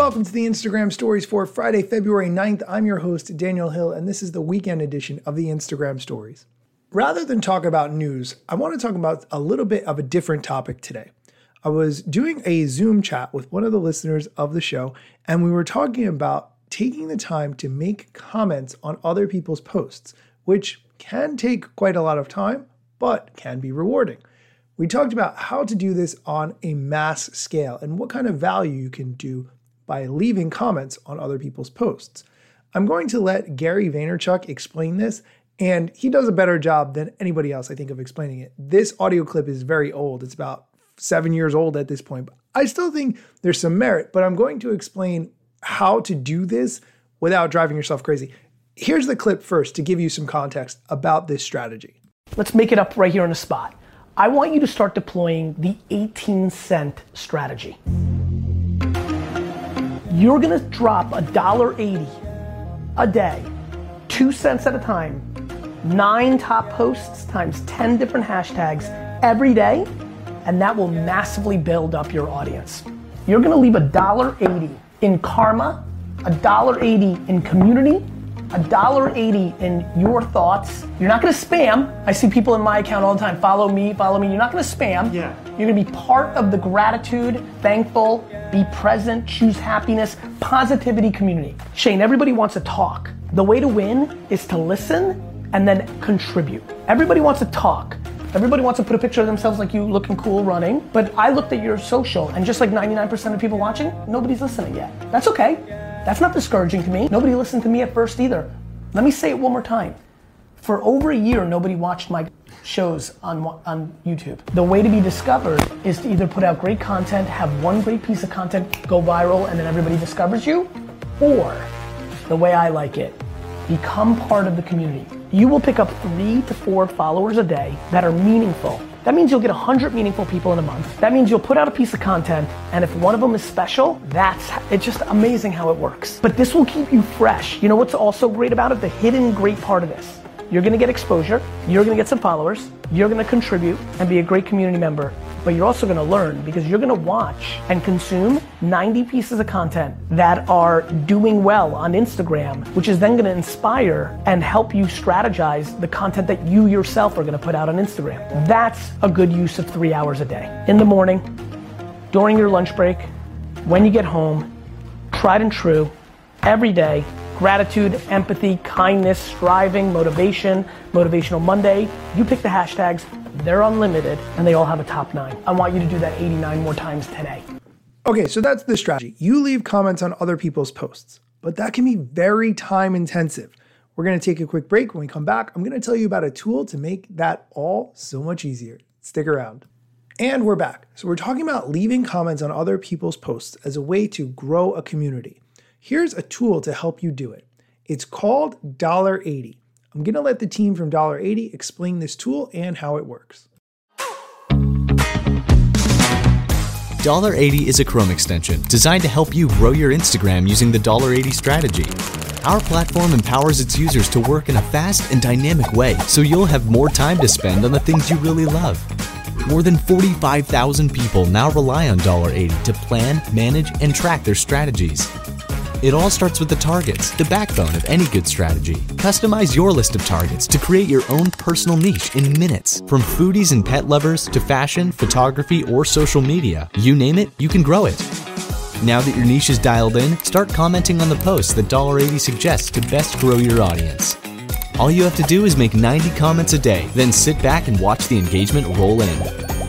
Welcome to the Instagram stories for Friday, February 9th. I'm your host, Daniel Hill, and this is the weekend edition of the Instagram stories. Rather than talk about news, I want to talk about a little bit of a different topic today. I was doing a Zoom chat with one of the listeners of the show, and we were talking about taking the time to make comments on other people's posts, which can take quite a lot of time, but can be rewarding. We talked about how to do this on a mass scale and what kind of value you can do by leaving comments on other people's posts. I'm going to let Gary Vaynerchuk explain this, and he does a better job than anybody else, I think, of explaining it. This audio clip is very old, it's about seven years old at this point. I still think there's some merit, but I'm going to explain how to do this without driving yourself crazy. Here's the clip first to give you some context about this strategy. Let's make it up right here on the spot. I want you to start deploying the 18 cent strategy. You're gonna drop $1.80 a day, two cents at a time, nine top posts times 10 different hashtags every day, and that will massively build up your audience. You're gonna leave $1.80 in karma, $1.80 in community, $1.80 in your thoughts. You're not gonna spam. I see people in my account all the time, follow me, follow me. You're not gonna spam. Yeah. You're gonna be part of the gratitude, thankful, be present, choose happiness, positivity community. Shane, everybody wants to talk. The way to win is to listen and then contribute. Everybody wants to talk. Everybody wants to put a picture of themselves like you looking cool running, but I looked at your social and just like 99% of people watching, nobody's listening yet. That's okay. That's not discouraging to me. Nobody listened to me at first either. Let me say it one more time. For over a year, nobody watched my shows on, on YouTube. The way to be discovered is to either put out great content, have one great piece of content go viral, and then everybody discovers you, or the way I like it, become part of the community. You will pick up three to four followers a day that are meaningful. That means you'll get 100 meaningful people in a month. That means you'll put out a piece of content, and if one of them is special, that's it's just amazing how it works. But this will keep you fresh. You know what's also great about it? The hidden great part of this. You're gonna get exposure, you're gonna get some followers, you're gonna contribute and be a great community member, but you're also gonna learn because you're gonna watch and consume 90 pieces of content that are doing well on Instagram, which is then gonna inspire and help you strategize the content that you yourself are gonna put out on Instagram. That's a good use of three hours a day. In the morning, during your lunch break, when you get home, tried and true, every day, gratitude, empathy, kindness, striving, motivation, motivational Monday. You pick the hashtags, they're unlimited, and they all have a top nine. I want you to do that 89 more times today. Okay, so that's the strategy. You leave comments on other people's posts, but that can be very time intensive. We're gonna take a quick break. When we come back, I'm gonna tell you about a tool to make that all so much easier. Stick around. And we're back. So, we're talking about leaving comments on other people's posts as a way to grow a community. Here's a tool to help you do it. It's called $1.80. I'm going to let the team from $1.80 explain this tool and how it works. $1.80 is a Chrome extension designed to help you grow your Instagram using the $1.80 strategy. Our platform empowers its users to work in a fast and dynamic way so you'll have more time to spend on the things you really love. More than 45,000 people now rely on $1.80 to plan, manage, and track their strategies. It all starts with the targets, the backbone of any good strategy. Customize your list of targets to create your own personal niche in minutes. From foodies and pet lovers to fashion, photography, or social media, you name it, you can grow it. Now that your niche is dialed in, start commenting on the posts that $1.80 suggests to best grow your audience. All you have to do is make 90 comments a day, then sit back and watch the engagement roll in.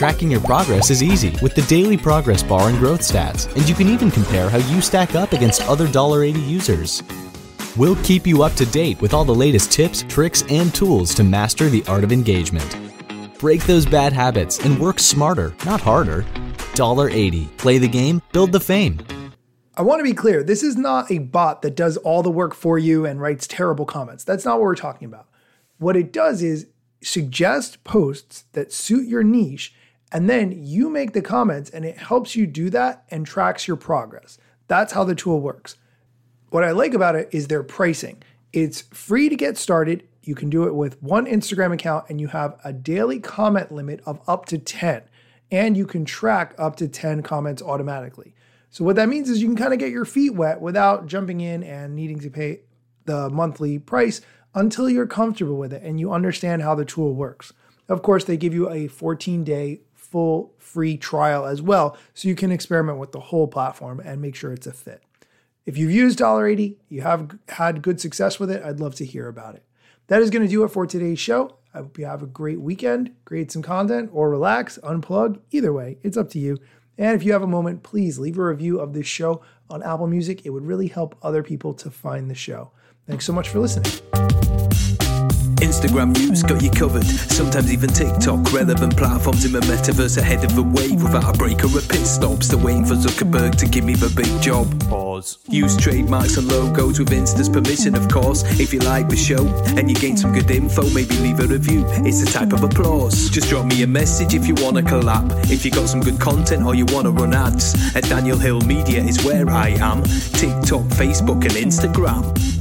Tracking your progress is easy with the daily progress bar and growth stats, and you can even compare how you stack up against other $1.80 users. We'll keep you up to date with all the latest tips, tricks, and tools to master the art of engagement. Break those bad habits and work smarter, not harder. $1.80. Play the game, build the fame. I want to be clear this is not a bot that does all the work for you and writes terrible comments. That's not what we're talking about. What it does is suggest posts that suit your niche and then you make the comments and it helps you do that and tracks your progress. That's how the tool works. What I like about it is their pricing. It's free to get started. You can do it with one Instagram account and you have a daily comment limit of up to 10. And you can track up to 10 comments automatically. So what that means is you can kind of get your feet wet without jumping in and needing to pay the monthly price until you're comfortable with it and you understand how the tool works. Of course, they give you a 14 day full free trial as well, so you can experiment with the whole platform and make sure it's a fit. If you've used $1.80, you have had good success with it, I'd love to hear about it. That is going to do it for today's show. I hope you have a great weekend, create some content, or relax, unplug. Either way, it's up to you. And if you have a moment, please leave a review of this show on Apple Music. It would really help other people to find the show. Thanks so much for listening. Instagram news got you covered. Sometimes even TikTok. Relevant platforms in the metaverse ahead of the wave without a break or a pit stop. Still waiting for Zuckerberg to give me the big job. Pause. Use trademarks and logos with Insta's permission, of course. If you like the show and you gain some good info, maybe leave a review. It's a type of applause. Just drop me a message if you want to collab. If you got some good content or you want to run ads. At Daniel Hill Media is where I am. TikTok, Facebook, and Instagram.